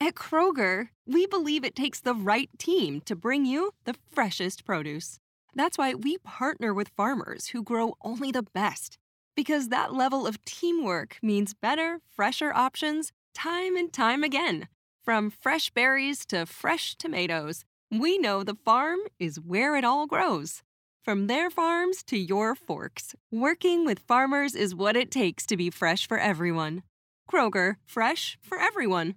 At Kroger, we believe it takes the right team to bring you the freshest produce. That's why we partner with farmers who grow only the best, because that level of teamwork means better, fresher options time and time again. From fresh berries to fresh tomatoes, we know the farm is where it all grows. From their farms to your forks, working with farmers is what it takes to be fresh for everyone. Kroger, fresh for everyone.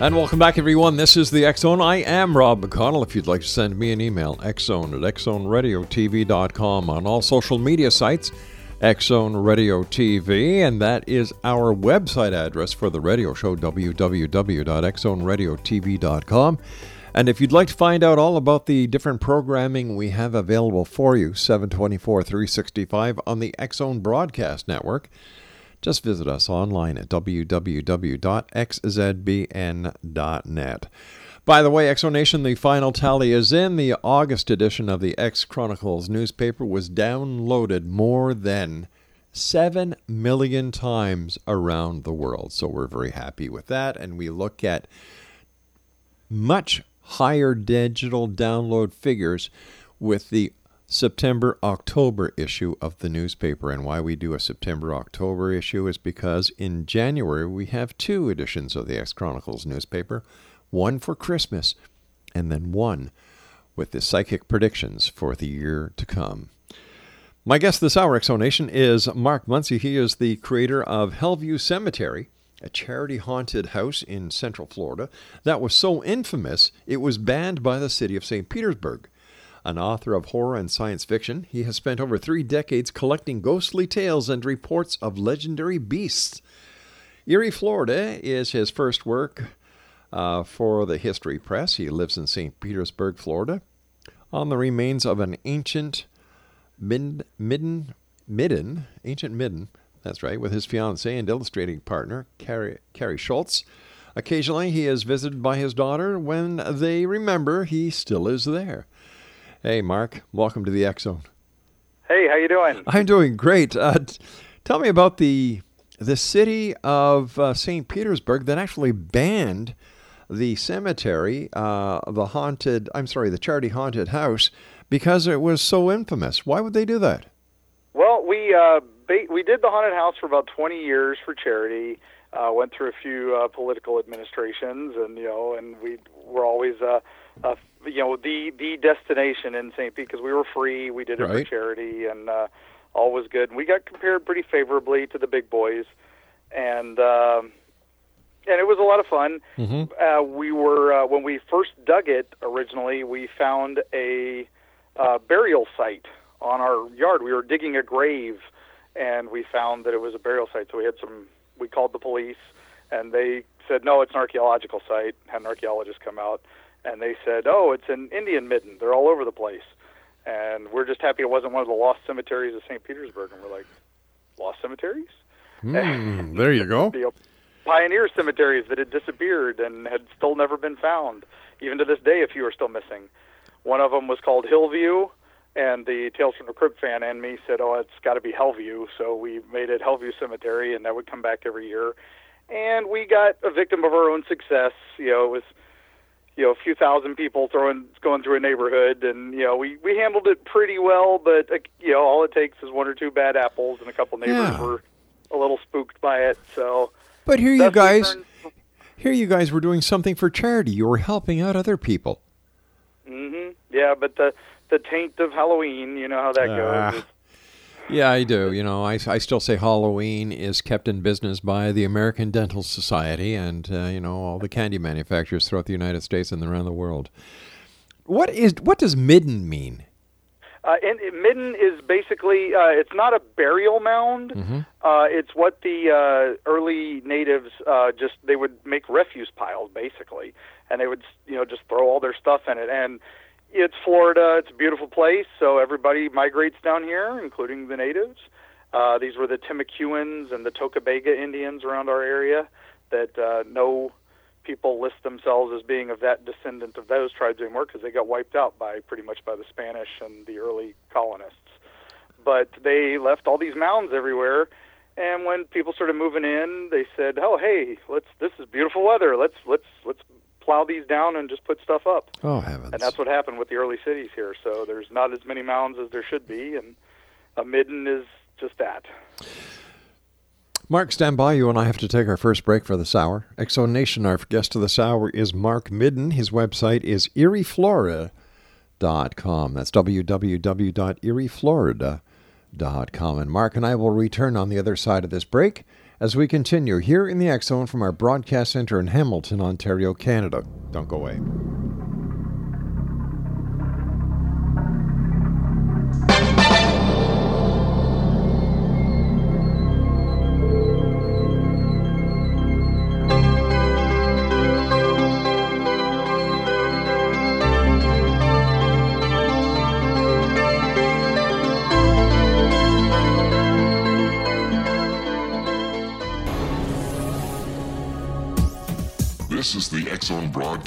And welcome back, everyone. This is the Zone. I am Rob McConnell. If you'd like to send me an email, xzone at xzoneradiotv.com on all social media sites, Xzone Radio TV, and that is our website address for the radio show, www.xzoneradiotv.com. And if you'd like to find out all about the different programming we have available for you, 724 365 on the Xzone Broadcast Network, just visit us online at www.xzbn.net. By the way, Exonation, the final tally is in. The August edition of the X Chronicles newspaper was downloaded more than 7 million times around the world. So we're very happy with that. And we look at much higher digital download figures with the September October issue of the newspaper. And why we do a September October issue is because in January we have two editions of the X Chronicles newspaper one for Christmas and then one with the psychic predictions for the year to come. My guest this hour, Exonation, is Mark Muncy. He is the creator of Hellview Cemetery, a charity haunted house in Central Florida that was so infamous it was banned by the city of St. Petersburg. An author of horror and science fiction, he has spent over three decades collecting ghostly tales and reports of legendary beasts. Eerie, Florida is his first work uh, for the History Press. He lives in St. Petersburg, Florida, on the remains of an ancient mid, midden, midden, ancient midden, that's right, with his fiancee and illustrating partner, Kari, Kari Schultz. Occasionally, he is visited by his daughter when they remember he still is there. Hey, Mark, welcome to the X Zone. Hey, how you doing? I'm doing great. Uh, t- tell me about the the city of uh, St. Petersburg that actually banned the cemetery, uh, the haunted, I'm sorry, the charity haunted house, because it was so infamous. Why would they do that? Well, we uh, ba- we did the haunted house for about 20 years for charity. Uh, went through a few uh, political administrations, and you know, and we were always uh, you know the the destination in St. Pete because we were free. We did it Right. for charity, and uh, all was good. We got compared pretty favorably to the big boys, and um, and it was a lot of fun. Mhm. Uh, we were uh, when we first dug it originally, we found a uh, burial site on our yard. We were digging a grave, and we found that it was a burial site. So we had some. We called the police, and they said no, it's an archaeological site. Had an archaeologist come out, and they said, oh, it's an Indian midden. They're all over the place, and we're just happy it wasn't one of the lost cemeteries of St. Petersburg. And we're like, lost cemeteries? Hmm, there you go. know, pioneer cemeteries that had disappeared and had still never been found. Even to this day, a few are still missing. One of them was called Hillview, and the Tales from the Crypt fan and me said, "Oh, it's got to be Hellview." So we made it Hellview Cemetery, and that would come back every year. And we got a victim of our own success. You know, it was you know a few thousand people throwing going through a neighborhood, and you know we we handled it pretty well. But uh, you know, all it takes is one or two bad apples, and a couple neighbors Yeah. were a little spooked by it. So But here you guys, turned- here you guys were doing something for charity. You were helping out other people. hmm Yeah, but the the taint of Halloween, you know how that Ah. goes. It's- Yeah, I do. You know, I, I still say Halloween is kept in business by the American Dental Society and, uh, you know, all the candy manufacturers throughout the United States and around the world. What is what does midden mean? Uh, and and midden is basically uh, it's not a burial mound. Uh, it's what the uh, early natives uh, just they would make refuse piles basically, and they would you know just throw all their stuff in it. And it's Florida. It's a beautiful place, so everybody migrates down here, including the natives. Uh, these were the Timucuans and the Tocobaga Indians around our area that uh, no people list themselves as being of that descendant of those tribes anymore because they got wiped out by pretty much by the Spanish and the early colonists. But they left all these mounds everywhere, and when people started moving in, they said, "Oh, hey, let's this is beautiful weather. Let's let's let's plow these down and just put stuff up." Oh, heavens. And that's what happened with the early cities here. So there's not as many mounds as there should be, and a midden is just that. Mark, stand by. You and I have to take our first break for this hour. Exo Nation, our guest of this hour is Mark Midden. His website is eerieflorida.com. That's www.eerieflorida.com. And Mark and I will return on the other side of this break as we continue here in the Zone from our broadcast center in Hamilton, Ontario, Canada. Don't go away.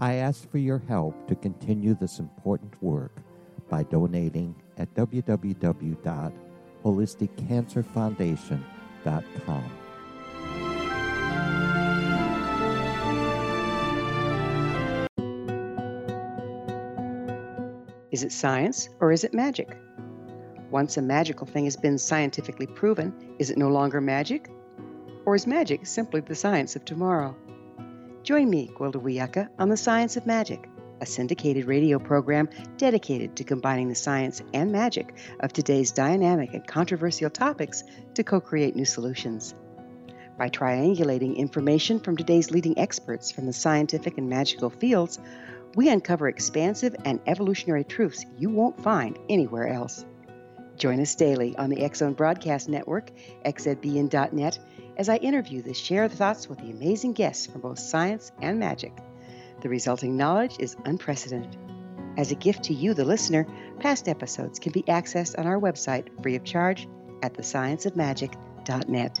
I ask for your help to continue this important work by donating at www.holisticcancerfoundation.com. Is it science or is it magic? Once a magical thing has been scientifically proven, is it no longer magic? Or is magic simply the science of tomorrow? Join me, Gwilda Wiyaka, on The Science of Magic, a syndicated radio program dedicated to combining the science and magic of today's dynamic and controversial topics to co create new solutions. By triangulating information from today's leading experts from the scientific and magical fields, we uncover expansive and evolutionary truths you won't find anywhere else. Join us daily on the Zone Broadcast Network, xzbn.net, as I interview the share thoughts with the amazing guests from both science and magic. The resulting knowledge is unprecedented. As a gift to you, the listener, past episodes can be accessed on our website free of charge at thescienceofmagic.net.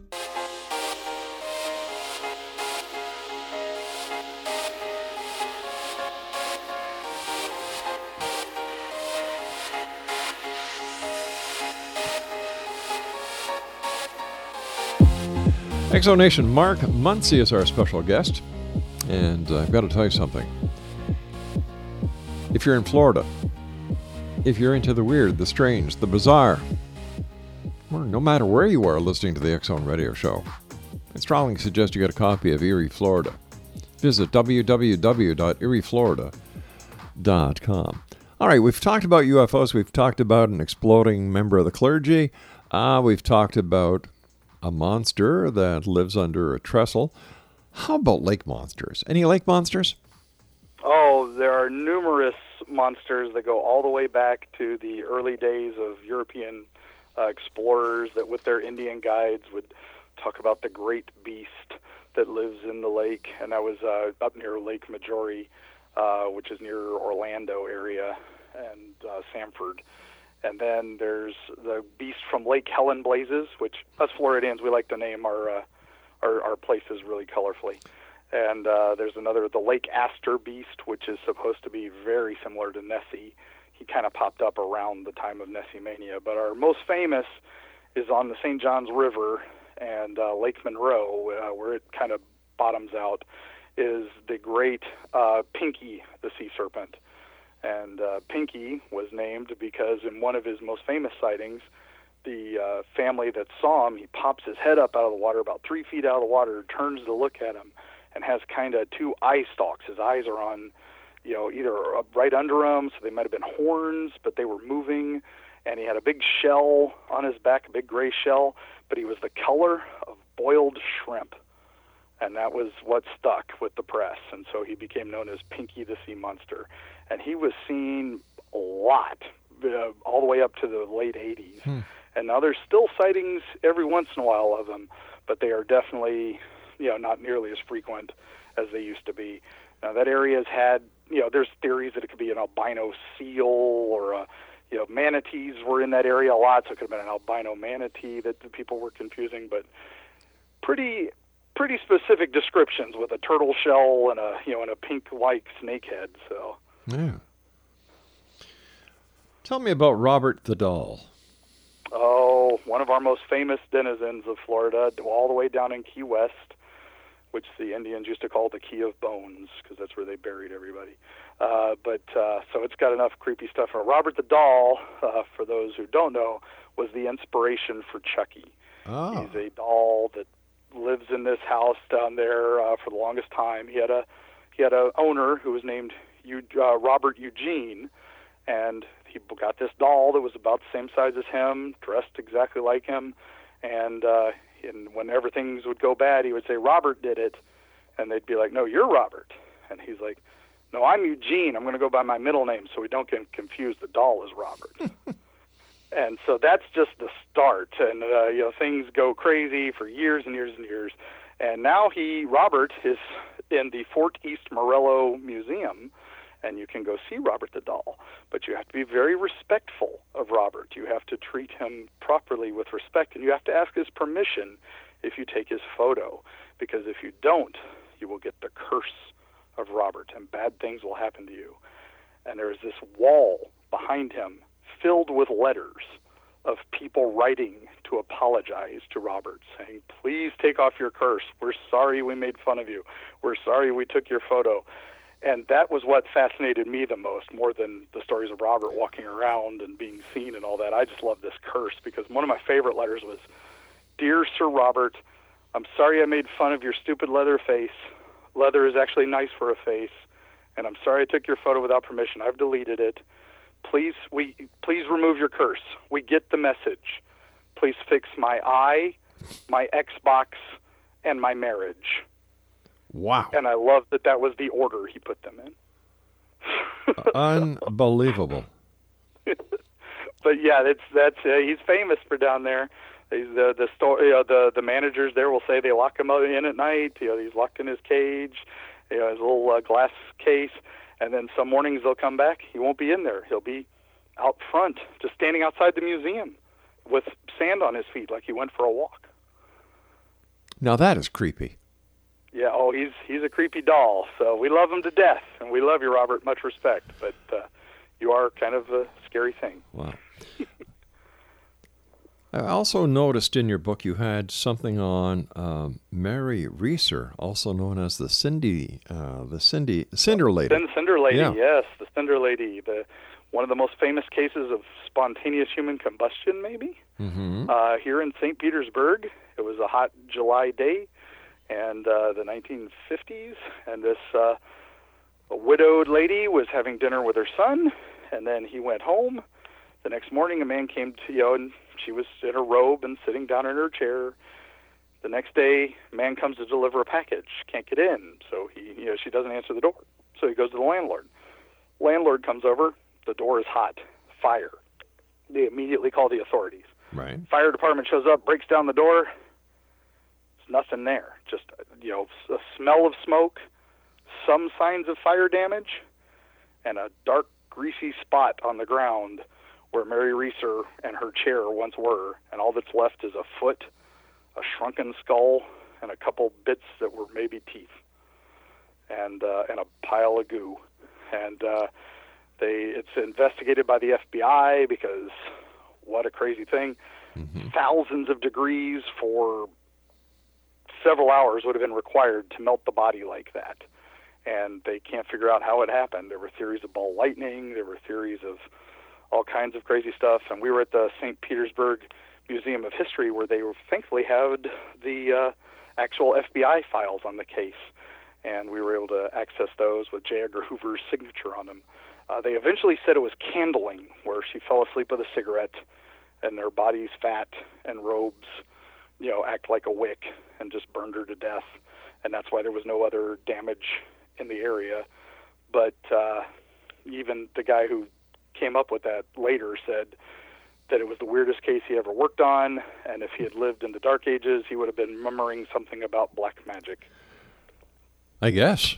Exonation Mark Muncy is our special guest. And I've got to tell you something. If you're in Florida, if you're into the weird, the strange, the bizarre, or no matter where you are listening to the Zone Radio Show, I strongly suggest you get a copy of Eerie, Florida. Visit www.eerieflorida.com. All right, we've talked about UFOs. We've talked about an exploding member of the clergy. Uh, we've talked about a monster that lives under a trestle. How about lake monsters? Any lake monsters? Oh, there are numerous monsters that go all the way back to the early days of European uh, explorers that, with their Indian guides, would talk about the great beast that lives in the lake, and that was uh, up near Lake Maggiore, uh, which is near Orlando area and uh, Sanford. And then there's the beast from Lake Helen Blazes, which us Floridians we like to name our uh, our, our places really colorfully. And uh, there's another, the Lake Astor beast, which is supposed to be very similar to Nessie. He kind of popped up around the time of Nessie Mania, but our most famous is on the St. Johns River and uh, Lake Monroe, uh, where it kind of bottoms out, is the great uh, Pinky, the sea serpent. And uh, Pinky was named because in one of his most famous sightings, the uh, family that saw him, he pops his head up out of the water, about three feet out of the water, turns to look at him, and has kind of two eye stalks. His eyes are on, you know, either right under him, so they might have been horns, but they were moving. And he had a big shell on his back, a big gray shell, but he was the color of boiled shrimp. And that was what stuck with the press. And so he became known as Pinky the Sea Monster and he was seen a lot, uh, all the way up to the late 80s. Hmm. And now there's still sightings every once in a while of them, but they are definitely, you know, not nearly as frequent as they used to be. Now that area has had, you know, there's theories that it could be an albino seal or a, you know, manatees were in that area a lot, so it could have been an albino manatee that the people were confusing, but pretty pretty specific descriptions with a turtle shell and a you know and a pink like snake head. So Yeah. Tell me about Robert the Doll. Oh, one of our most famous denizens of Florida, all the way down in Key West, which the Indians used to call the Key of Bones because that's where they buried everybody. Uh, but uh, so it's got enough creepy stuff. Robert the Doll, uh, for those who don't know, was the inspiration for Chucky. Oh. He's a doll that lives in this house down there uh, for the longest time. He had a he had a owner who was named Eu- uh, Robert Eugene, and he got this doll that was about the same size as him, dressed exactly like him, and uh, and whenever things would go bad, he would say Robert did it, and they'd be like, No, you're Robert, and he's like, No, I'm Eugene. I'm going to go by my middle name so we don't get confused. The doll is Robert. and so that's just the start and uh, you know things go crazy for years and years and years and now he robert is in the fort east martello museum and you can go see robert the doll but you have to be very respectful of robert you have to treat him properly with respect and you have to ask his permission if you take his photo because if you don't you will get the curse of robert and bad things will happen to you and there is this wall behind him filled with letters of people writing to apologize to Robert, saying, Please take off your curse. We're sorry we made fun of you. We're sorry we took your photo. And that was what fascinated me the most, more than the stories of Robert walking around and being seen and all that. I just love this curse because one of my favorite letters was Dear Sir Robert, I'm sorry I made fun of your stupid leather face. Leather is actually nice for a face. And I'm sorry I took your photo without permission. I've deleted it please we please remove your curse. We get the message. Please fix my eye, my Xbox, and my marriage. Wow. And I love that that was the order he put them in. Unbelievable. but yeah, that's that's uh, he's famous for down there. He's the the store you know, the the managers there will say they lock him in at night. You know, he's locked in his cage, you know, his little uh, glass case and then some mornings they'll come back. He won't be in there. He'll be out front, just standing outside the museum with sand on his feet, like he went for a walk. Now that is creepy. Yeah. Oh, he's he's a creepy doll. So we love him to death, and we love you, Robert. Much respect, but uh, you are kind of a scary thing. Wow. I also noticed in your book you had something on um, Mary Reeser, also known as the Cindy, uh, the Cindy Cinder Lady. Cinder, Cinder Lady, Yeah. yes, the Cinder Lady, the one of the most famous cases of spontaneous human combustion, maybe Mm-hmm. uh, here in St. Petersburg. It was a hot July day, and uh, the 1950s, and this uh, a widowed lady was having dinner with her son, and then he went home. The next morning, a man came to you know, and she was in her robe and sitting down in her chair. The next day, man comes to deliver a package, can't get in, so he, you know, she doesn't answer the door. So he goes to the landlord. Landlord comes over, the door is hot, fire. They immediately call the authorities. Right. Fire department shows up, breaks down the door. Nothing there. Just you know, a smell of smoke, some signs of fire damage, and a dark, greasy spot on the ground where Mary Reeser and her chair once were. And all that's left is a foot, a shrunken skull, and a couple bits that were maybe teeth, and uh, and a pile of goo. And uh, they it's investigated by the FBI because what a crazy thing. Thousands of degrees for several hours would have been required to melt the body like that. And they can't figure out how it happened. There were theories of ball lightning, there were theories of all kinds of crazy stuff. And we were at the St. Petersburg Museum of History where they thankfully had the uh, actual FBI files on the case. And we were able to access those with J. Edgar Hoover's signature on them. Uh, they eventually said it was candling, where she fell asleep with a cigarette, and their body's fat and robes, you know, act like a wick and just burned her to death. And that's why there was no other damage in the area. But uh, even the guy who came up with that later said that it was the weirdest case he ever worked on, and if he had lived in the Dark Ages, he would have been murmuring something about black magic. I guess.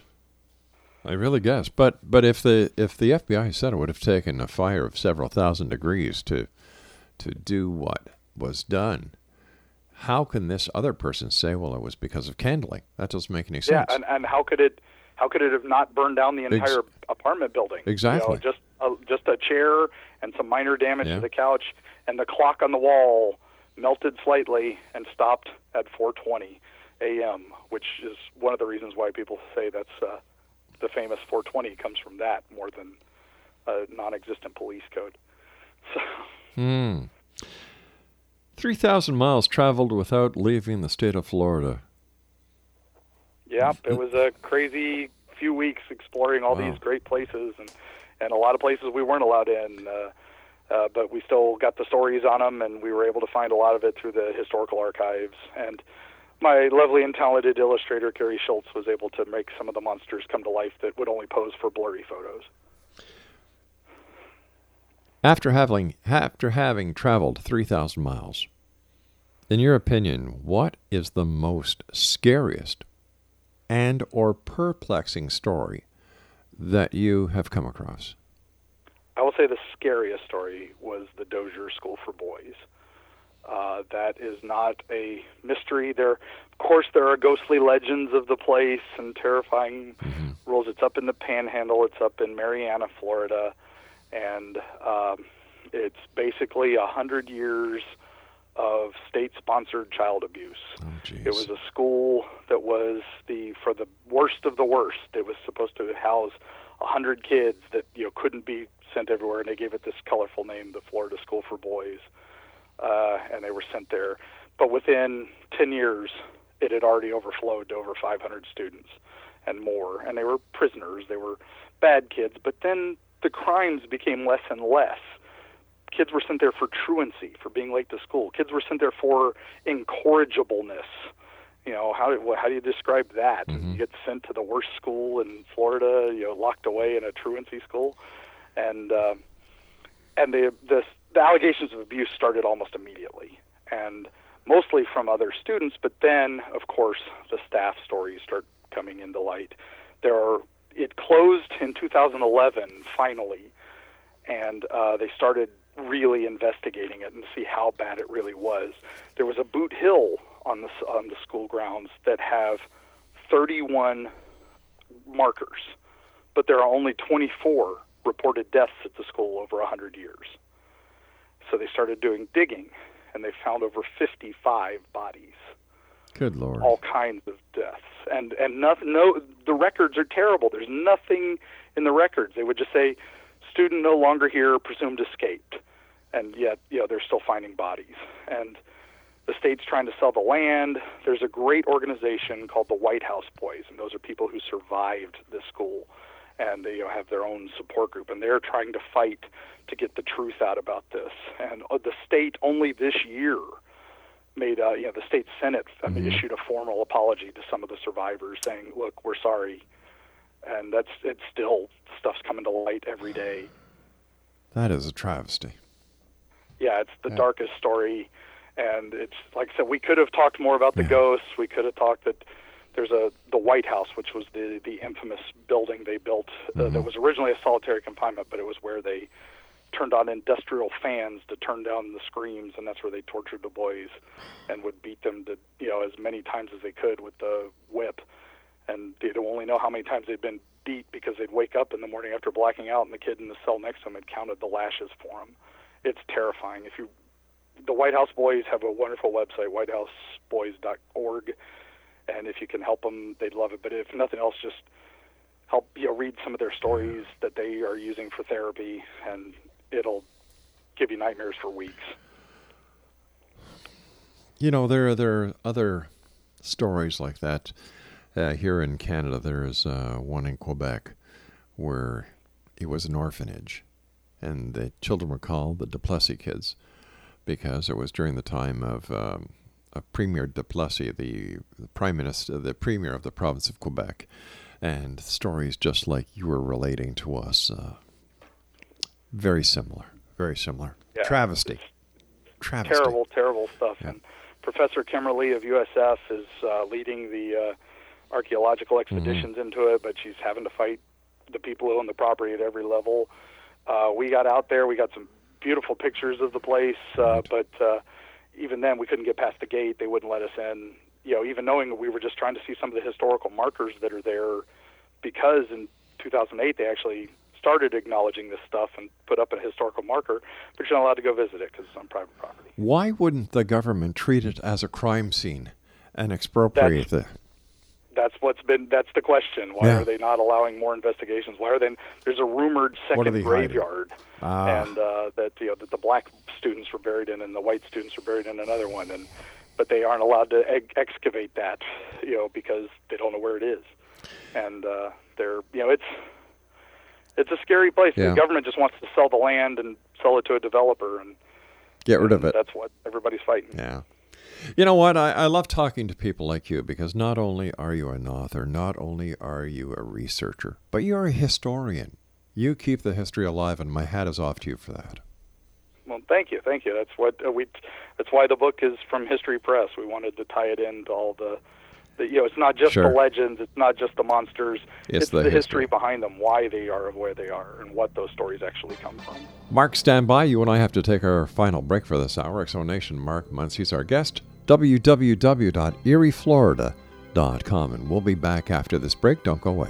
I really guess. But but if the if the FBI said it would have taken a fire of several thousand degrees to to do what was done, how can this other person say, well, it was because of candling? That doesn't make any sense. Yeah, and, and how could it how could it have not burned down the Ex- entire apartment building? Exactly. You know, just a, just a chair and some minor damage Yeah. to the couch, and the clock on the wall melted slightly and stopped at 4:20 a.m., which is one of the reasons why people say that's uh, the famous 420 comes from that more than a non-existent police code. So, Hmm. 3,000 miles traveled without leaving the state of Florida. Yep, it was a crazy few weeks exploring all Wow. these great places and and a lot of places we weren't allowed in. Uh, uh, but we still got the stories on them, and we were able to find a lot of it through the historical archives. And my lovely and talented illustrator, Kari Schultz, was able to make some of the monsters come to life that would only pose for blurry photos. After having after having traveled 3,000 miles, in your opinion, what is the most scariest and or perplexing story that you have come across? I will say the scariest story was the Dozier School for Boys. Uh, that is not a mystery. There, of course, there are ghostly legends of the place and terrifying rules. It's up in the Panhandle. It's up in Marianna, Florida, and um, it's basically a hundred years of state-sponsored child abuse. it was a school that was the for the worst of the worst. It was supposed to house a hundred kids that you know couldn't be sent everywhere, and they gave it this colorful name, the Florida School for Boys, uh, and they were sent there. But within ten years, it had already overflowed to over 500 students and more, and they were prisoners. They were bad kids, but then the crimes became less and less. Kids were sent there for truancy, for being late to school. Kids were sent there for incorrigibleness. You know, how do, how do you describe that? You get sent to the worst school in Florida, you know, locked away in a truancy school, and uh, and the, the the allegations of abuse started almost immediately, and mostly from other students. But then, of course, the staff stories start coming into light. There are it closed in 2011 finally, and uh, they started really investigating it and see how bad it really was. There was a Boot Hill on the on the school grounds that have 31 markers, but there are only 24 reported deaths at the school over 100 years. So they started doing digging, and they found over 55 bodies Good Lord. all kinds of deaths. And and nothing no the records are terrible. There's nothing in the records. They would just say student no longer here presumed escaped. And yet you know they're still finding bodies. And the state's trying to sell the land. There's a great organization called the white house boys and those are people who survived the school. And they you know, have their own support group and they're trying to fight to get the truth out about this. And uh, the state only this year made uh, you know the state senate I mean, issued a formal apology to some of the survivors saying look we're sorry. And that's it's still stuff's coming to light every day. That is a travesty. yeah it's the Yeah. darkest story. And it's like i said we could have talked more about the ghosts. We could have talked that there's a the white house which was the the infamous building they built uh, that was originally a solitary confinement but it was where they turned on industrial fans to turn down the screams and that's where they tortured the boys and would beat them to you know as many times as they could with the whip. And they'd only know how many times they'd been beat because they'd wake up in the morning after blacking out and the kid in the cell next to them had counted the lashes for them it's terrifying. If you the white house boys have a wonderful website whitehouseboys.org and if you can help them they'd love it. But if nothing else just help you know read some of their stories that they are using for therapy and it'll give you nightmares for weeks You know, there are, there are other stories like that. Uh, here in Canada, there is uh, one in Quebec where it was an orphanage, and the children were called the Duplessis kids because it was during the time of, um, Premier Duplessis, the, the prime minister, the premier of the province of Quebec, and stories just like you were relating to us. Uh, very similar, very similar. Yeah. Travesty. Travesty. terrible terrible stuff and professor kimmerle of usf is uh, leading the uh, archaeological expeditions into it but she's having to fight the people who own the property at every level. Uh, we got out there. We got some beautiful pictures of the place, uh, but uh, even then, we couldn't get past the gate. They wouldn't let us in. You know, even knowing that we were just trying to see some of the historical markers that are there, because in 2008 they actually started acknowledging this stuff and put up a historical marker, but you're not allowed to go visit it because it's on private property. Why wouldn't the government treat it as a crime scene and expropriate it? That's what's been. That's the question. Why Yeah. are they not allowing more investigations? Why are they? There's a rumored second graveyard, Ah. and uh, that you know that the black students were buried in, and the white students were buried in another one, and but they aren't allowed to ex- excavate that, you know, because they don't know where it is, and uh, they're you know it's it's a scary place. Yeah. The government just wants to sell the land and sell it to a developer, and Get rid of it. that's what everybody's fighting. Yeah. You know what? I, I love talking to people like you because not only are you an author, not only are you a researcher, but you're a historian. You keep the history alive, and my hat is off to you for that. Well, thank you, thank you. That's what uh, we. That's why the book is from History Press. We wanted to tie it into all the, the you know, it's not just Sure. the legends, it's not just the monsters. It's the the, history. history. behind them, why they are of where they are, and what those stories actually come from. Mark, stand by. You and I have to take our final break for this hour. Explanation Mark Muncy's our guest. www.eerieflorida.com. And we'll be back after this break. Don't go away.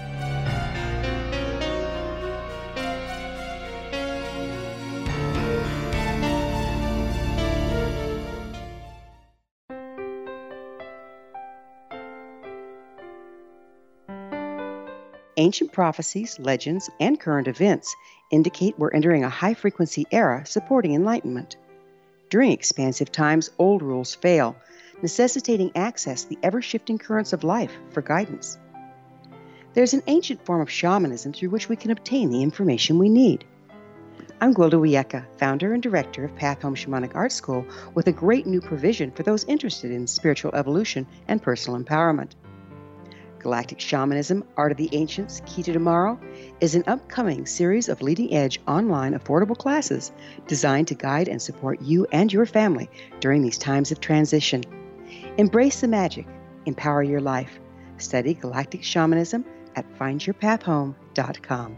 Ancient prophecies, legends, and current events indicate we're entering a high frequency era supporting enlightenment. During expansive times, old rules fail, necessitating access the ever shifting currents of life for guidance. There's an ancient form of shamanism through which we can obtain the information we need. I'm Gwilda Wiyaka, founder and director of Path Home Shamanic Art School, with a great new provision for those interested in spiritual evolution and personal empowerment. Galactic Shamanism Art of the Ancients Key to Tomorrow is an upcoming series of leading edge online affordable classes designed to guide and support you and your family during these times of transition. Embrace the magic, empower your life. Study Galactic Shamanism at findyourpathhome.com.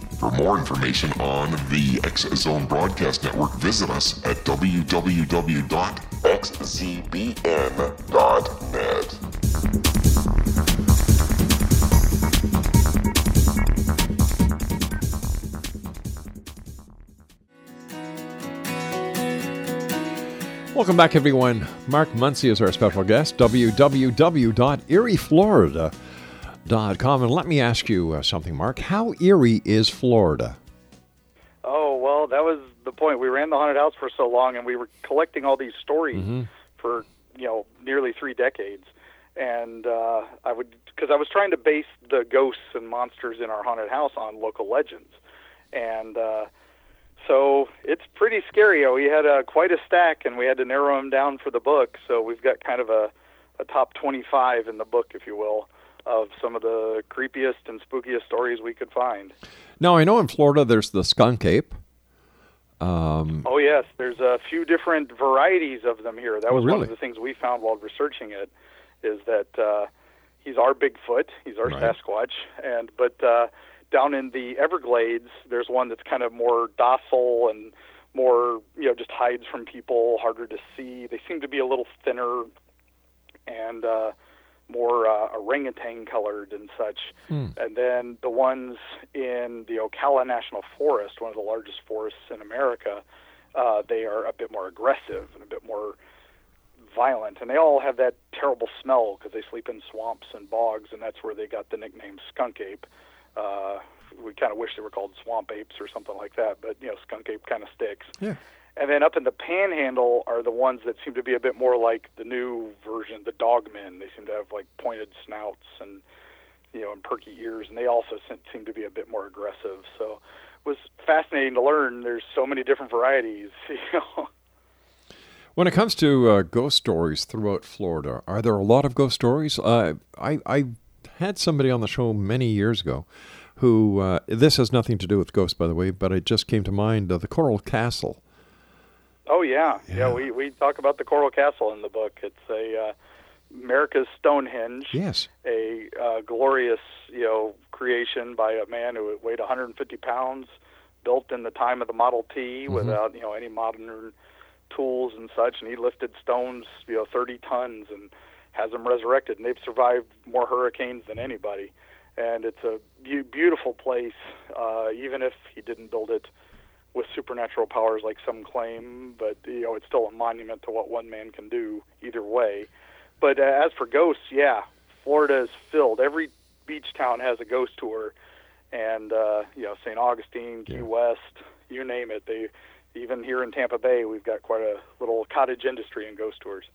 For more information on the X Zone Broadcast Network, visit us at www.xzbn.net. Welcome back, everyone. Mark Muncy is our special guest, www.eerieflorida.com. .Com and let me ask you uh, something, Mark. How eerie is Florida? Oh well, that was the point. We ran the haunted house for so long, and we were collecting all these stories Mm-hmm. for you know nearly three decades. And uh, I would because I was trying to base the ghosts and monsters in our haunted house on local legends, and uh, so it's pretty scary. We had uh, quite a stack, and we had to narrow them down for the book. So we've got kind of a, a top 25 in the book, if you will, of some of the creepiest and spookiest stories we could find. Now, I know in Florida there's the skunk ape. Um, Oh yes, there's a few different varieties of them here. That Oh, was one of the things we found while researching it. Is that uh, he's our Bigfoot, he's our Right. Sasquatch, and but uh, down in the Everglades, there's one that's kind of more docile and more you know just hides from people, harder to see. They seem to be a little thinner and uh, more uh, orangutan colored and such. Hmm. And then the ones in the Ocala National Forest, one of the largest forests in America, uh, they are a bit more aggressive and a bit more violent. And they all have that terrible smell because they sleep in swamps and bogs, and that's where they got the nickname skunk ape. Uh, we kind of wish they were called swamp apes or something like that, but you know, skunk ape kind of sticks. Yeah. And then up in the panhandle are the ones that seem to be a bit more like the new version, the dogmen. They seem to have like pointed snouts and you know and perky ears, and they also seem to be a bit more aggressive. So it was fascinating to learn. There's so many different varieties. You know. When it comes to uh, ghost stories throughout Florida, are there a lot of ghost stories? Uh, I, I had somebody on the show many years ago who, uh, this has nothing to do with ghosts, by the way, but it just came to mind uh, the Coral Castle. Oh yeah. yeah, Yeah. We we talk about the Coral Castle in the book. It's a uh, America's Stonehenge. Yes. a uh, glorious, you know, creation by a man who weighed 150 pounds, built in the time of the Model T Mm-hmm. without, you know, any modern tools and such, and he lifted stones, you know, 30 tons, and has them resurrected, and they've survived more hurricanes than anybody. And it's a be- beautiful place, uh, even if he didn't build it with supernatural powers like some claim, but you know, it's still a monument to what one man can do either way. But uh, as for ghosts, yeah, Florida is filled. Every beach town has a ghost tour, and uh, you know, St. Augustine, Key West, you name it. They even here in Tampa Bay, we've got quite a little cottage industry in ghost tours.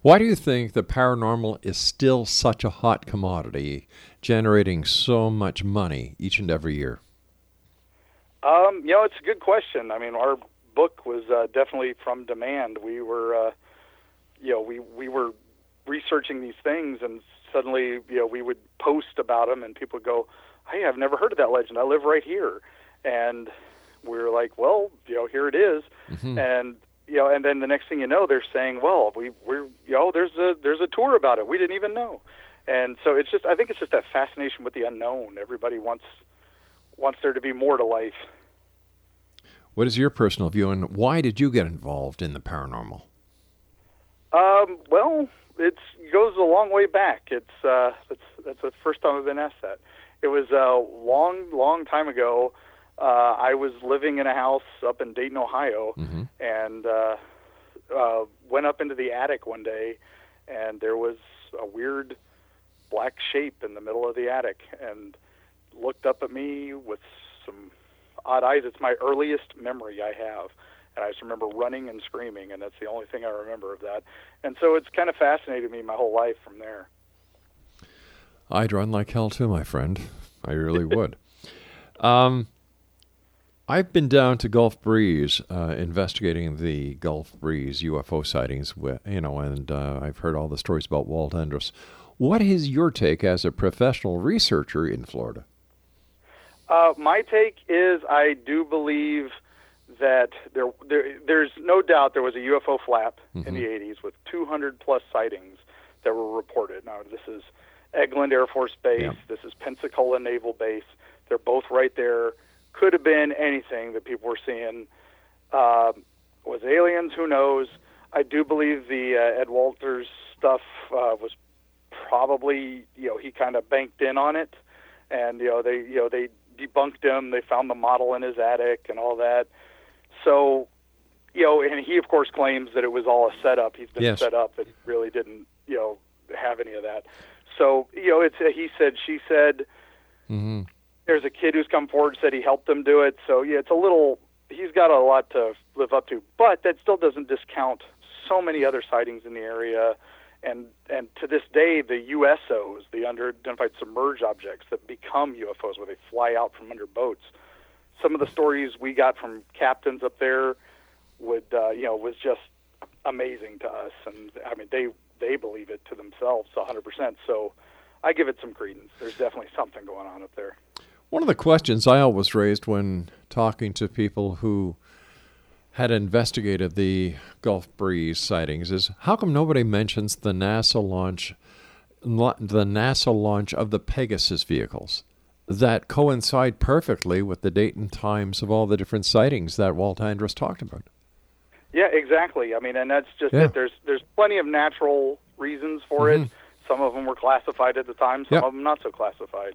Why do you think the paranormal is still such a hot commodity, generating so much money each and every year? Um, you know, it's a good question. I mean, our book was uh, definitely from demand. We were, uh, you know, we we were researching these things, and suddenly, you know, we would post about them, and people would go, "Hey, I've never heard of that legend. I live right here," and we were like, "Well, you know, here it is. and you know, and then the next thing you know, they're saying, "Well, we we're you know, there's a there's a tour about it. We didn't even know." And so it's just, I think it's just that fascination with the unknown. Everybody wants wants there to be more to life. What is your personal view, and why did you get involved in the paranormal? Um, well, it goes a long way back. It's uh, it's that's the first time I've been asked that. It was a long, long time ago. Uh, I was living in a house up in Dayton, Ohio, Mm-hmm. and uh, uh, went up into the attic one day, and there was a weird black shape in the middle of the attic, and looked up at me with some odd eyes. It's my earliest memory I have. And I just remember running and screaming, and that's the only thing I remember of that. And so it's kind of fascinated me my whole life from there. I'd run like hell too, my friend. I really would. Um, I've been down to Gulf Breeze uh, investigating the Gulf Breeze UFO sightings, wi- you know, and uh, I've heard all the stories about Walt Andrus. What is your take as a professional researcher in Florida? Uh, my take is I do believe that there, there there's no doubt there was a UFO flap in the 80s with 200 plus sightings that were reported. Now this is Eglin Air Force Base, Yeah. this is Pensacola Naval Base. They're both right there. Could have been anything that people were seeing. Uh, was aliens? Who knows? I do believe the uh, Ed Walters stuff uh, was probably you know he kind of banked in on it, and you know they you know they debunked him. They found the model in his attic and all that. So, you know, and he of course claims that it was all a setup. He's been Yes. set up that he really didn't you know have any of that. So you know, it's a he said she said. Mm-hmm. There's a kid who's come forward said he helped them do it. So yeah, it's a little. He's got a lot to live up to, but that still doesn't discount so many other sightings in the area, and and to this day, the USOs, the unidentified submerged objects that become UFOs, where they fly out from under boats. Some of the stories we got from captains up there would uh, you know was just amazing to us, and I mean they they believe it to themselves 100%. So I give it some credence. There's definitely something going on up there. One of the questions I always raised when talking to people who had investigated the Gulf Breeze sightings is how come nobody mentions the NASA launch the NASA launch of the Pegasus vehicles that coincide perfectly with the date and times of all the different sightings that Walt Andrus talked about. Yeah, exactly. I mean, and that's just Yeah. it. There's there's plenty of natural reasons for it. Some of them were classified at the time. Some Yep. of them not so classified.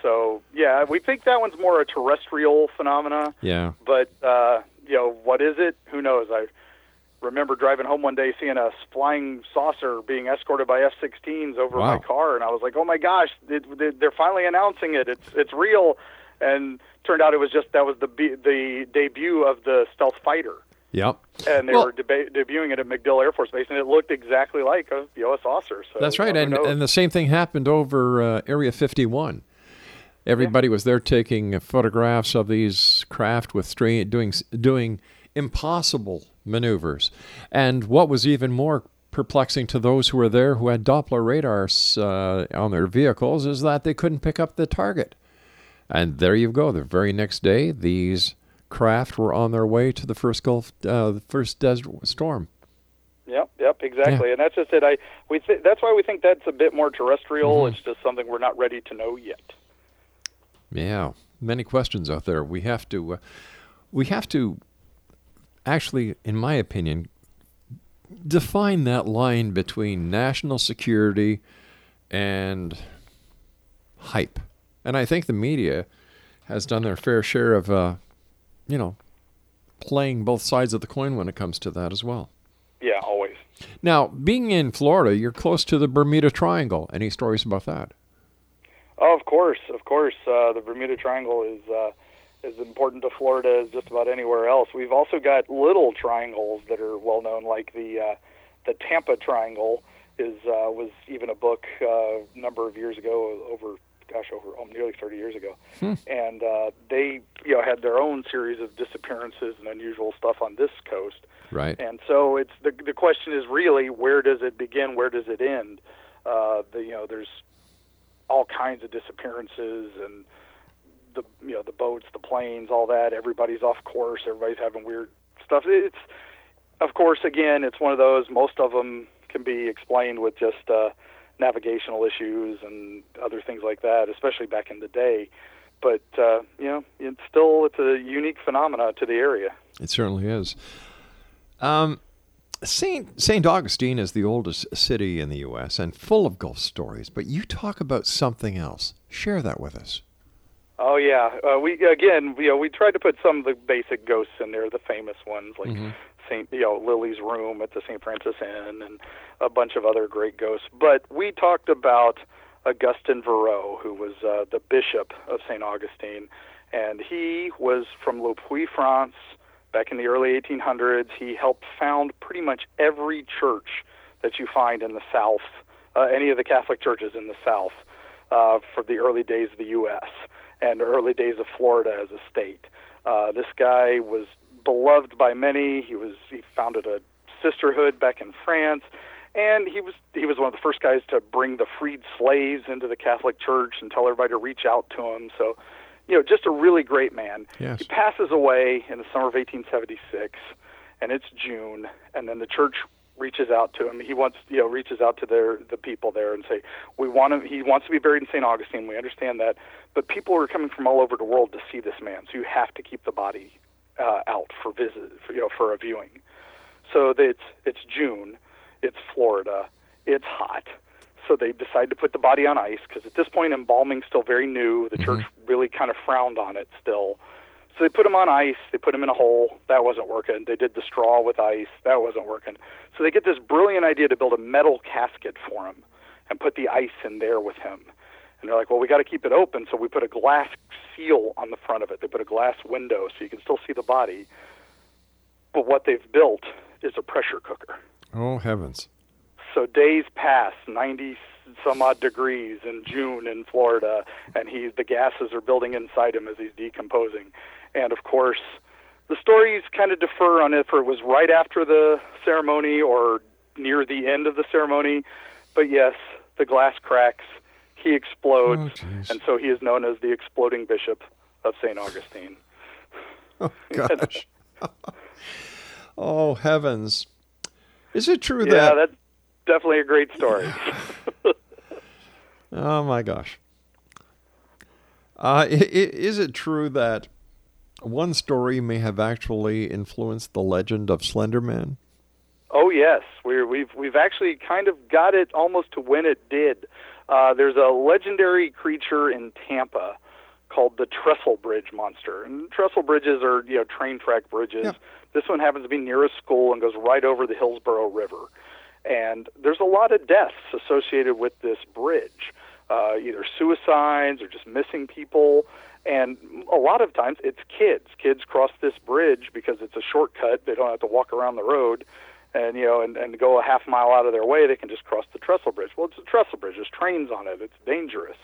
So yeah, we think that one's more a terrestrial phenomena. Yeah. But uh, you know, what is it? Who knows? I remember driving home one day seeing a flying saucer being escorted by F-16s over Wow. my car, and I was like, "Oh my gosh, it, they- they're finally announcing it! It's it's real!" And turned out it was just that was the be- the debut of the stealth fighter, Yep. and they Well- were deba- debuting it at MacDill Air Force Base, and it looked exactly like a you know a saucer. So That's right, and knows? and the same thing happened over uh, Area 51. Everybody was there taking photographs of these craft with doing doing impossible maneuvers, and what was even more perplexing to those who were there who had Doppler radars uh, on their vehicles is that they couldn't pick up the target. And there you go. The very next day, these craft were on their way to the first Gulf, uh, the first desert storm. Yep, yep, exactly, and that's just it. I we th- that's why we think that's a bit more terrestrial. Mhm. It's just something we're not ready to know yet. Yeah, many questions out there. We have to, uh, we have to, actually, in my opinion, define that line between national security and hype. And I think the media has done their fair share of, uh, you know, playing both sides of the coin when it comes to that as well. Yeah, always. Now, being in Florida, you're close to the Bermuda Triangle. Any stories about that? Oh, of course, of course. Uh, the Bermuda Triangle is uh, as important to Florida as just about anywhere else. We've also got little triangles that are well known, like the uh, the Tampa Triangle is uh, was even a book uh, a number of years ago, over gosh, over oh, nearly 30 years ago, and uh, they you know had their own series of disappearances and unusual stuff on this coast. Right. And so it's the the question is really where does it begin? Where does it end? Uh, the you know there's all kinds of disappearances and the you know the boats, the planes, all that. Everybody's off course. Everybody's having weird stuff. It's of course again it's one of those. Most of them can be explained with just uh, navigational issues and other things like that, especially back in the day. But uh, you know it's still it's a unique phenomena to the area. It certainly is. Um, Saint Saint Augustine is the oldest city in the U.S. and full of ghost stories. But you talk about something else. Share that with us. Oh yeah, uh, we again, you know, we tried to put some of the basic ghosts in there, the famous ones like Mhm. Saint, you know, Lily's room at the St. Francis Inn, and a bunch of other great ghosts. But we talked about Augustin Verot, who was uh, the bishop of St. Augustine, and he was from Le Puy, France, back in the early 1800s. He helped found pretty much every church that you find in the South, uh, any of the Catholic churches in the South, uh, for the early days of the U.S. and early days of Florida as a state. Uh, this guy was beloved by many. He was he founded a sisterhood back in France, and he was he was one of the first guys to bring the freed slaves into the Catholic Church and tell everybody to reach out to him. So, you know, just a really great man. Yes. He passes away in the summer of 1876, and it's June, and then the church reaches out to him. He wants, you know, reaches out to their the people there and say, "We want him. He wants to be buried in St. Augustine. We understand that, but people are coming from all over the world to see this man, so you have to keep the body uh, out for visit, for, you know, for a viewing." So it's it's June, it's Florida, it's hot. So they decide to put the body on ice because at this point embalming's still very new. The mm-hmm. church really kind of frowned on it still. So they put him on ice. They put him in a hole. That wasn't working. They did the straw with ice. That wasn't working. So they get this brilliant idea to build a metal casket for him and put the ice in there with him. And they're like, well, we got to keep it open. So we put a glass seal on the front of it. They put a glass window so you can still see the body. But what they've built is a pressure cooker. Oh heavens! So days pass, 90 some odd degrees in June in Florida, and he the gases are building inside him as he's decomposing. And of course, the stories kind of differ on if it was right after the ceremony or near the end of the ceremony. But yes, the glass cracks, he explodes, oh, and so he is known as the exploding bishop of St. Augustine. Oh gosh! oh heavens! Is it true yeah, that? that's definitely a great story. Oh my gosh! Uh, is it true that one story may have actually influenced the legend of Slender Man? Oh yes, we're, we've we've actually kind of got it almost to when it did. Uh, there's a legendary creature in Tampa called the Trestle Bridge monster, and trestle bridges are you know train track bridges. This one happens to be near a school and goes right over the Hillsborough River, and there's a lot of deaths associated with this bridge, uh, either suicides or just missing people. And a lot of times it's kids. Kids cross this bridge because it's a shortcut. They don't have to walk around the road and you know and, and go a half mile out of their way they can just cross the trestle bridge well it's a trestle bridge there's trains on it it's dangerous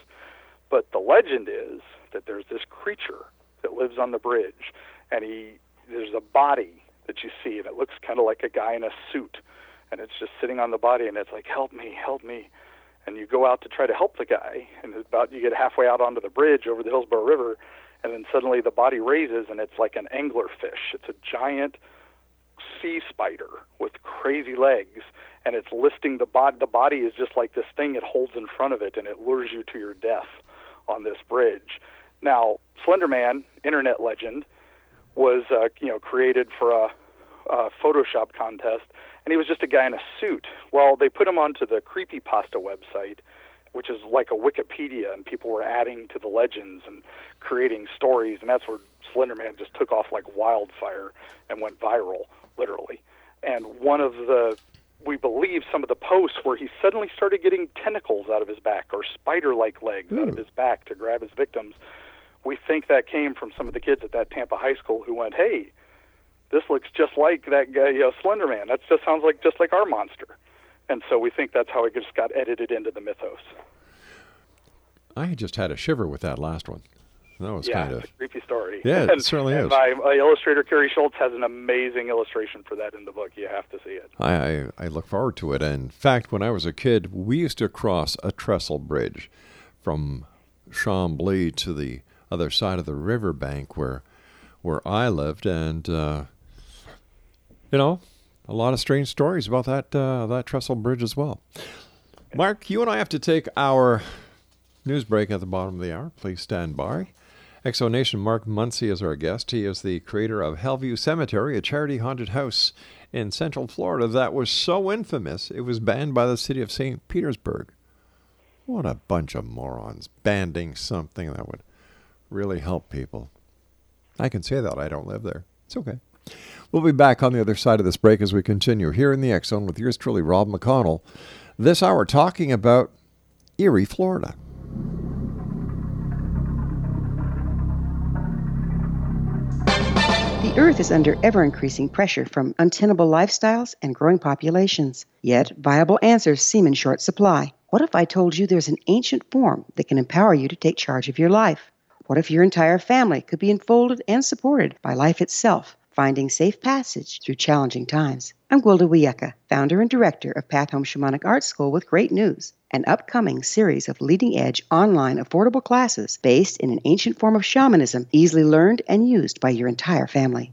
but the legend is that there's this creature that lives on the bridge and he there's a body that you see and it looks kind of like a guy in a suit and it's just sitting on the body and it's like help me help me. And you go out to try to help the guy and about you get halfway out onto the bridge over the hillsborough river and then suddenly the body raises and it's like an anglerfish it's a giant sea spider with crazy legs and it's listing the body the body is just like this thing. It holds in front of it and it lures you to your death on this bridge. Now slenderman internet legend was uh, you know created for a, a photoshop contest and he was just a guy in a suit well they put him onto the creepypasta website which is like a wikipedia and people were adding to the legends and creating stories and that's where slenderman just took off like wildfire and went viral literally. And one of the, we believe, some of the posts where he suddenly started getting tentacles out of his back or spider like legs out of his back to grab his victims. We think that came from some of the kids at that Tampa high school who went, hey, this looks just like that guy, you know, Slender Man. That just sounds like just like our monster. And so we think that's how it just got edited into the mythos. I just had a shiver with that last one. That was yeah, kind of a creepy story. Yeah, it certainly and is. My, my illustrator Kari Schultz has an amazing illustration for that in the book. You have to see it. I, I, I look forward to it. And in fact, when I was a kid, we used to cross a trestle bridge from Chambly to the other side of the riverbank where where I lived, and uh, you know, a lot of strange stories about that uh, that trestle bridge as well. Mark, you and I have to take our news break at the bottom of the hour. Please stand by. Exonation Mark Muncy is our guest. He is the creator of Hellview Cemetery, a charity haunted house in Central Florida that was so infamous it was banned by the city of St. Petersburg. What a bunch of morons banning something that would really help people. I can say that I don't live there. It's okay. We'll be back on the other side of this break as we continue here in the Zone with yours truly, Rob McConnell. This hour talking about Eerie, Florida. The Earth is under ever increasing pressure from untenable lifestyles and growing populations. Yet, viable answers seem in short supply. What if I told you there's an ancient form that can empower you to take charge of your life? What if your entire family could be enfolded and supported by life itself, finding safe passage through challenging times? I'm Gwilda Wiyaka, founder and director of Path Home Shamanic Art School with great news an upcoming series of leading edge online affordable classes based in an ancient form of shamanism easily learned and used by your entire family.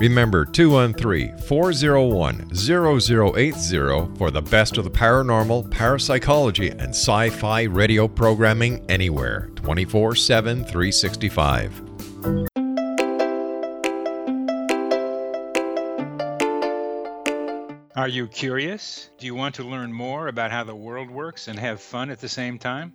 Remember 213 401 0080 for the best of the paranormal, parapsychology, and sci fi radio programming anywhere 24 7 365. Are you curious? Do you want to learn more about how the world works and have fun at the same time?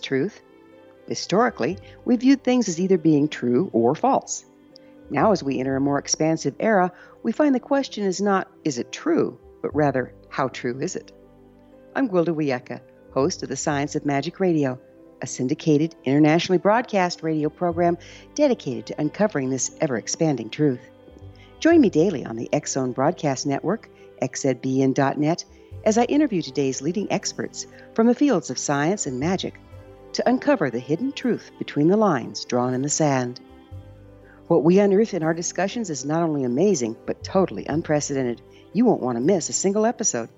Truth? Historically, we viewed things as either being true or false. Now, as we enter a more expansive era, we find the question is not, is it true, but rather, how true is it? I'm Gwilda Wiyaka, host of the Science of Magic Radio, a syndicated, internationally broadcast radio program dedicated to uncovering this ever expanding truth. Join me daily on the Zone Broadcast Network, xzbn.net, as I interview today's leading experts from the fields of science and magic to uncover the hidden truth between the lines drawn in the sand. What we unearth in our discussions is not only amazing, but totally unprecedented. You won't want to miss a single episode.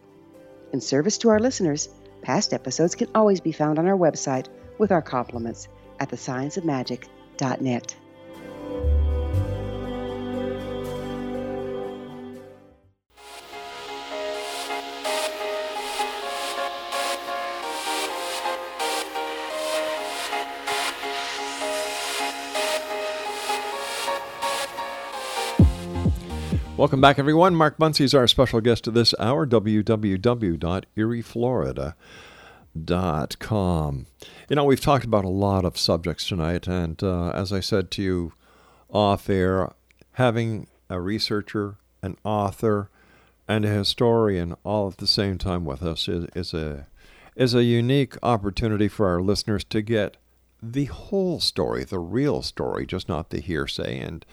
In service to our listeners, past episodes can always be found on our website with our compliments at thescienceofmagic.net. Welcome back, everyone. Mark Muncy is our special guest of this hour, www.eerieflorida.com. You know, we've talked about a lot of subjects tonight, and uh, as I said to you off air, having a researcher, an author, and a historian all at the same time with us is, is a is a unique opportunity for our listeners to get the whole story, the real story, just not the hearsay and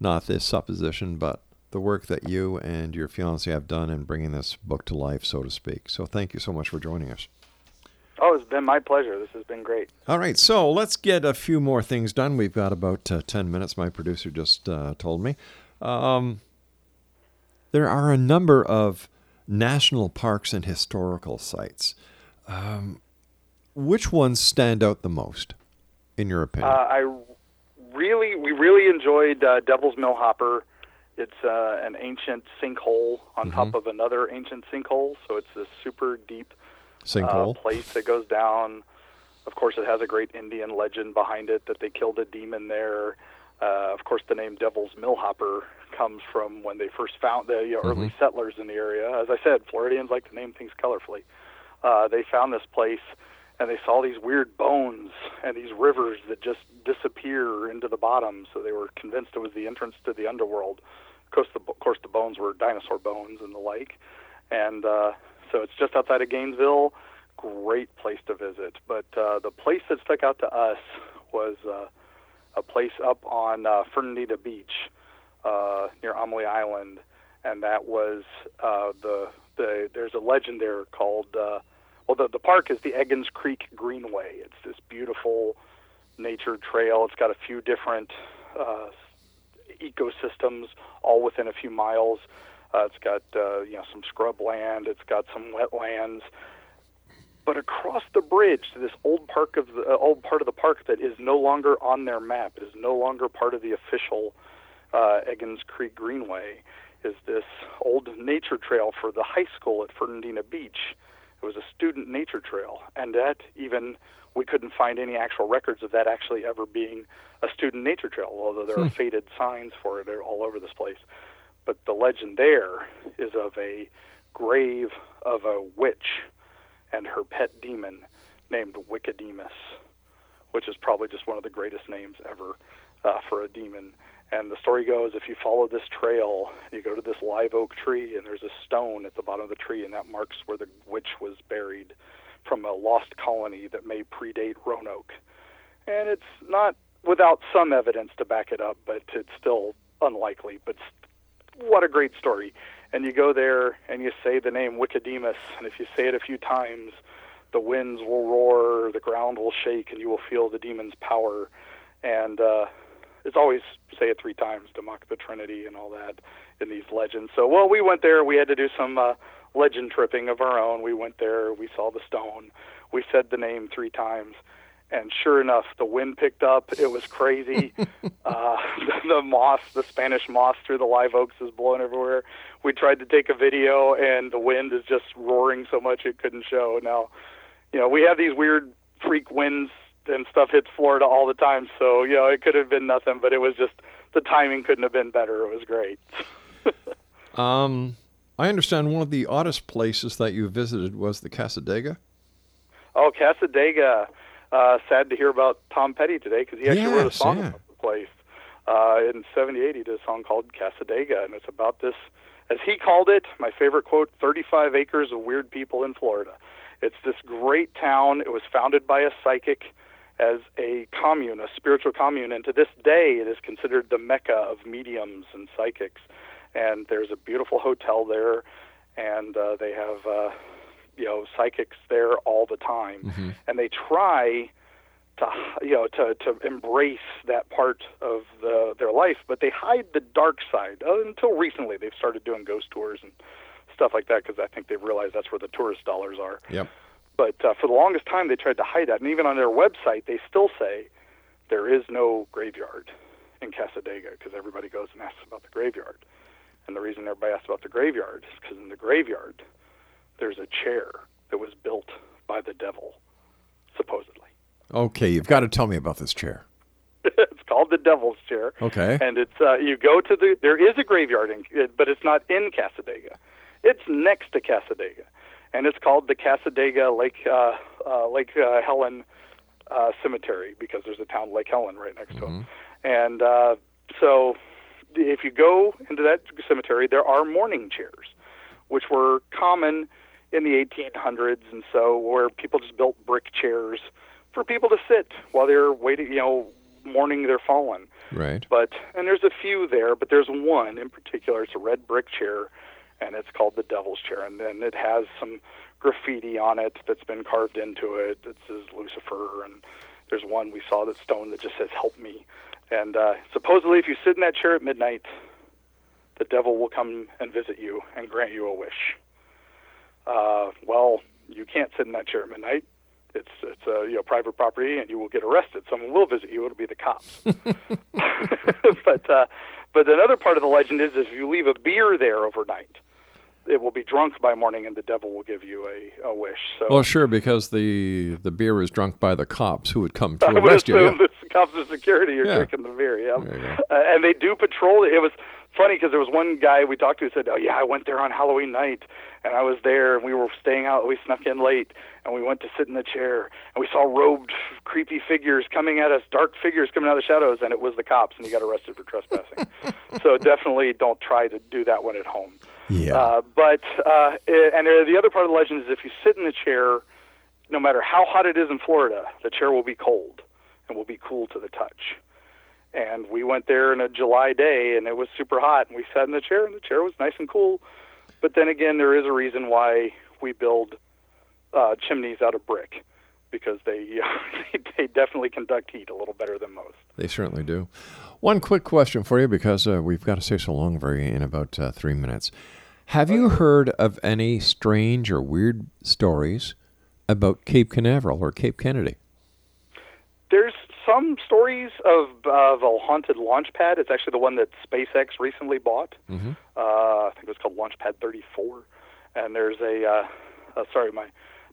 not the supposition, but the work that you and your fiance have done in bringing this book to life, so to speak. So thank you so much for joining us. Oh, it's been my pleasure. This has been great. All right, so let's get a few more things done. We've got about uh, 10 minutes, my producer just uh, told me. Um, there are a number of national parks and historical sites. Um, which ones stand out the most, in your opinion? Uh, I really, we really enjoyed uh, Devil's Mill Hopper. It's uh, an ancient sinkhole on Mm-hmm. top of another ancient sinkhole, so it's this super deep Sinkhole. uh, place that goes down. Of course, it has a great Indian legend behind it that they killed a demon there. Uh, of course, the name Devil's Millhopper comes from when they first found the you know, early Mhm. settlers in the area. As I said, Floridians like to name things colorfully. Uh, they found this place and they saw these weird bones and these rivers that just disappear into the bottom. So they were convinced it was the entrance to the underworld. Of course, the, of course, the bones were dinosaur bones and the like. And uh, so it's just outside of Gainesville. Great place to visit. But uh, the place that stuck out to us was uh, a place up on uh, Fernandina Beach uh, near Amelia Island, and that was uh, the the. There's a legend there called. Uh, well, the the park is the Egans Creek Greenway. It's this beautiful nature trail. It's got a few different uh, ecosystems all within a few miles. Uh, it's got uh, you know some scrub land. It's got some wetlands. But across the bridge to this old park of the uh, old part of the park that is no longer on their map, is no longer part of the official uh, Egans Creek Greenway, is this old nature trail for the high school at Fernandina Beach. It was a student nature trail, and that even we couldn't find any actual records of that actually ever being a student nature trail, although there are Hmm. faded signs for it all over this place. But the legend there is of a grave of a witch and her pet demon named Wiccademus, which is probably just one of the greatest names ever uh, for a demon. And the story goes if you follow this trail, you go to this live oak tree, and there's a stone at the bottom of the tree, and that marks where the witch was buried from a lost colony that may predate Roanoke. And it's not without some evidence to back it up, but it's still unlikely. But what a great story. And you go there and you say the name Wiccademus, and if you say it a few times, the winds will roar, the ground will shake, and you will feel the demon's power. And uh, it's always say it three times to mock the Trinity and all that in these legends. So, well, we went there. We had to do some uh, legend tripping of our own. We went there. We saw the stone. We said the name three times. And sure enough, the wind picked up. It was crazy. uh, the, the moss, the Spanish moss through the live oaks is blowing everywhere. We tried to take a video, and the wind is just roaring so much it couldn't show. Now, you know, we have these weird freak winds and stuff hits Florida all the time. So, you know, it could have been nothing, but it was just the timing couldn't have been better. It was great. Um, I understand one of the oddest places that you visited was the Cassadaga. Oh, Cassadaga. Uh, sad to hear about Tom Petty today because he actually wrote a song yeah. about the place. Uh, in '78, he did a song called Casadega, and it's about this, as he called it, my favorite quote: "35 acres of weird people in Florida." It's this great town. It was founded by a psychic as a commune, a spiritual commune, and to this day, it is considered the mecca of mediums and psychics. And there's a beautiful hotel there, and uh, they have. Uh, you know psychics there all the time and they try to you know to to embrace that part of the their life but they hide the dark side uh, until recently they've started doing ghost tours and stuff like that because i think they've realized that's where the tourist dollars are Yep. But uh, for the longest time they tried to hide that and even on their website they still say there is no graveyard in Cassadaga because everybody goes and asks about the graveyard and the reason everybody asks about the graveyard is because in the graveyard there's a chair that was built by the devil, supposedly. Okay, you've got to tell me about this chair. it's called the Devil's Chair. Okay. And it's uh, you go to the there is a graveyard in, but it's not in Cassadaga. It's next to Cassadaga, and it's called the Cassadaga Lake uh, uh, Lake uh, Helen uh, Cemetery because there's a town Lake Helen right next to it. And uh, so, if you go into that cemetery, there are mourning chairs, which were common in the 1800s, and so where people just built brick chairs for people to sit while they're waiting, you know, mourning their fallen. Right. But and there's a few there, but there's one in particular. It's a red brick chair, and it's called the Devil's Chair, and then it has some graffiti on it that's been carved into it. It says Lucifer, and there's one we saw that's stone that just says "Help me." And uh, supposedly, if you sit in that chair at midnight, the devil will come and visit you and grant you a wish. Uh, well, you can't sit in that chair at midnight. It's it's a you know private property, and you will get arrested. Someone will visit you. It'll be the cops. but uh, but another part of the legend is if you leave a beer there overnight, it will be drunk by morning, and the devil will give you a, a wish. So Well, sure, because the the beer is drunk by the cops who would come to I would arrest you. yeah. the cops of security are Yeah. drinking the beer. Yeah, uh, and they do patrol. it. It was funny because there was one guy we talked to who said, "Oh yeah, I went there on Halloween night, and I was there, and we were staying out. We snuck in late, and we went to sit in the chair, and we saw robed, creepy figures coming at us, dark figures coming out of the shadows, and it was the cops, and he got arrested for trespassing. so definitely don't try to do that one at home. Yeah. Uh, but uh, and the other part of the legend is if you sit in the chair, no matter how hot it is in Florida, the chair will be cold and will be cool to the touch. And we went there in a July day, and it was super hot, and we sat in the chair, and the chair was nice and cool. But then again, there is a reason why we build uh, chimneys out of brick, because they they definitely conduct heat a little better than most. They certainly do. One quick question for you because uh, we've got to say so long very in about uh, three minutes. Have you heard of any strange or weird stories about Cape Canaveral or Cape Kennedy? There's some stories of of a haunted launch pad. It's actually the one that SpaceX recently bought. Mm-hmm. Uh, I think it was called Launchpad 34. And there's a uh, uh, sorry, my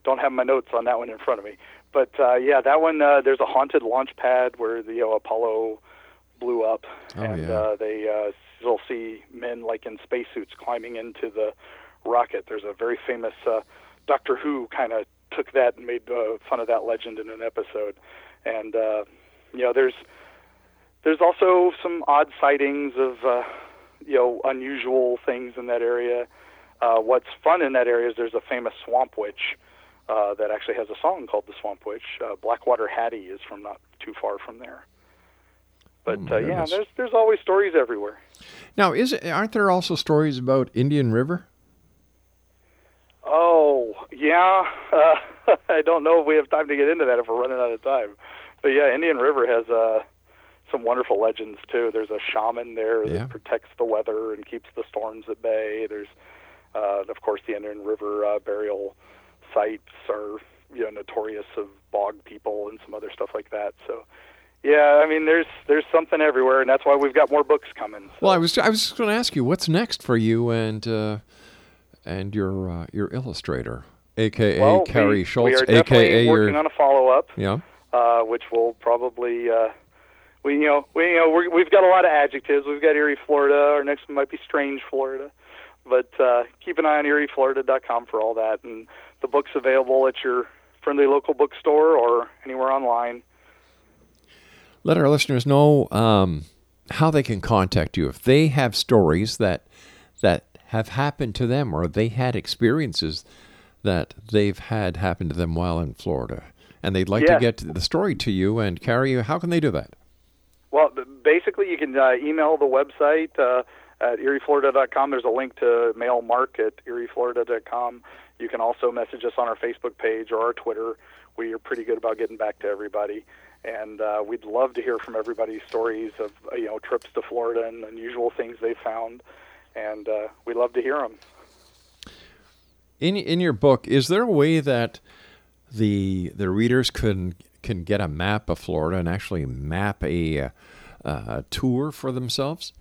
don't have my notes on that one in front of me. But uh, yeah, that one uh, there's a haunted launch pad where the you know, Apollo blew up, Oh, and yeah. uh, they still see men like in spacesuits climbing into the rocket. There's a very famous uh, Doctor Who kind of took that and made uh, fun of that legend in an episode. And uh, you know, there's there's also some odd sightings of uh, you know unusual things in that area. Uh, what's fun in that area is there's a famous swamp witch uh, that actually has a song called the Swamp Witch. Uh, Blackwater Hattie is from not too far from there. But Oh, uh, yeah, there's there's always stories everywhere. Now, is it, aren't there also stories about Indian River? Oh yeah, uh, I don't know if we have time to get into that if we're running out of time. But yeah, Indian River has uh, some wonderful legends too. There's a shaman there Yeah. that protects the weather and keeps the storms at bay. There's, uh, of course, the Indian River uh, burial sites are you know notorious of bog people and some other stuff like that. So. Yeah, I mean, there's there's something everywhere, and that's why we've got more books coming. Well, I was I was just going to ask you what's next for you and uh, and your uh, your illustrator, aka well, Kari we, Schultz, we are definitely aka working your on a follow up. yeah. uh, which will probably uh, we you know we you know we're, we've got a lot of adjectives. We've got Eerie, Florida. Our next one might be Strange, Florida. But uh, keep an eye on EerieFlorida.com for all that, and the book's available at your friendly local bookstore or anywhere online. Let our listeners know um, how they can contact you if they have stories that that have happened to them or they had experiences that they've had happen to them while in Florida, and they'd like to get the story to you and Kari you. How can they do that? Well, basically, you can uh, email the website uh, at eerieflorida.com. There's a link to mail Mark at eerieflorida.com. You can also message us on our Facebook page or our Twitter. We are pretty good about getting back to everybody, and uh, we'd love to hear from everybody's stories of you know trips to Florida and unusual things they found, and uh, we love to hear them. In in your book, is there a way that the the readers can can get a map of Florida and actually map a uh, uh, tour for themselves?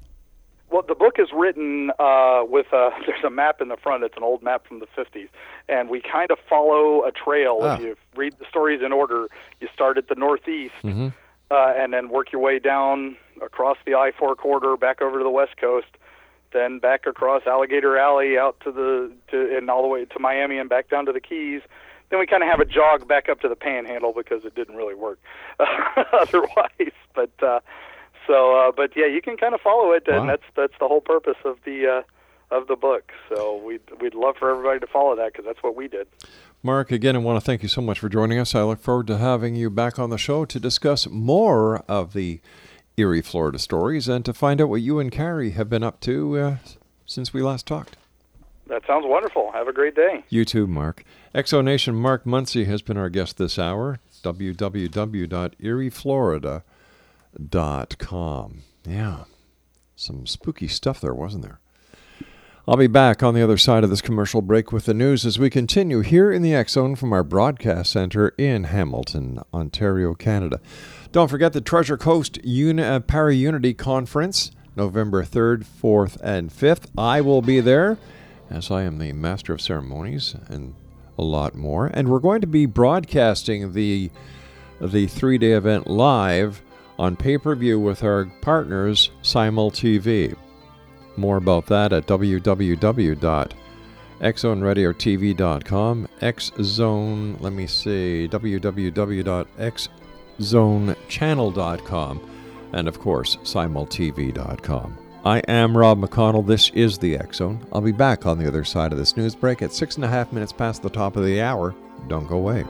Well, the book is written uh, with a, there's a map in the front. It's an old map from the 50s, and we kind of follow a trail. Ah. If you read the stories in order, you start at the northeast, Mhm. uh, and then work your way down across the I-4 corridor back over to the West Coast, then back across Alligator Alley out to the to and all the way to Miami and back down to the Keys. Then we kind of have a jog back up to the Panhandle because it didn't really work otherwise. But uh, so, uh, but yeah, you can kind of follow it, and Wow. that's that's the whole purpose of the uh, of the book. So we'd we'd love for everybody to follow that because that's what we did. Mark, again, I want to thank you so much for joining us. I look forward to having you back on the show to discuss more of the Eerie, Florida stories and to find out what you and Kari have been up to uh, since we last talked. That sounds wonderful. Have a great day. You too, Mark. Exonation Mark Muncy has been our guest this hour. www.eerieflorida.com. Yeah, some spooky stuff there, wasn't there? I'll be back on the other side of this commercial break with the news as we continue here in the Zone from our broadcast center in Hamilton, Ontario, Canada. Don't forget the Treasure Coast Uni- uh, Para Unity Conference, November 3rd, 4th, and 5th. I will be there as I am the Master of Ceremonies and a lot more. And we're going to be broadcasting the the three day event live on pay per view with our partners, Simul TV. More about that at www.xzoneradiotv.com. Xzone, let me see, www.xzonechannel.com. And of course, simultv.com. I am Rob McConnell. This is the Zone. I'll be back on the other side of this news break at six and a half minutes past the top of the hour. Don't go away.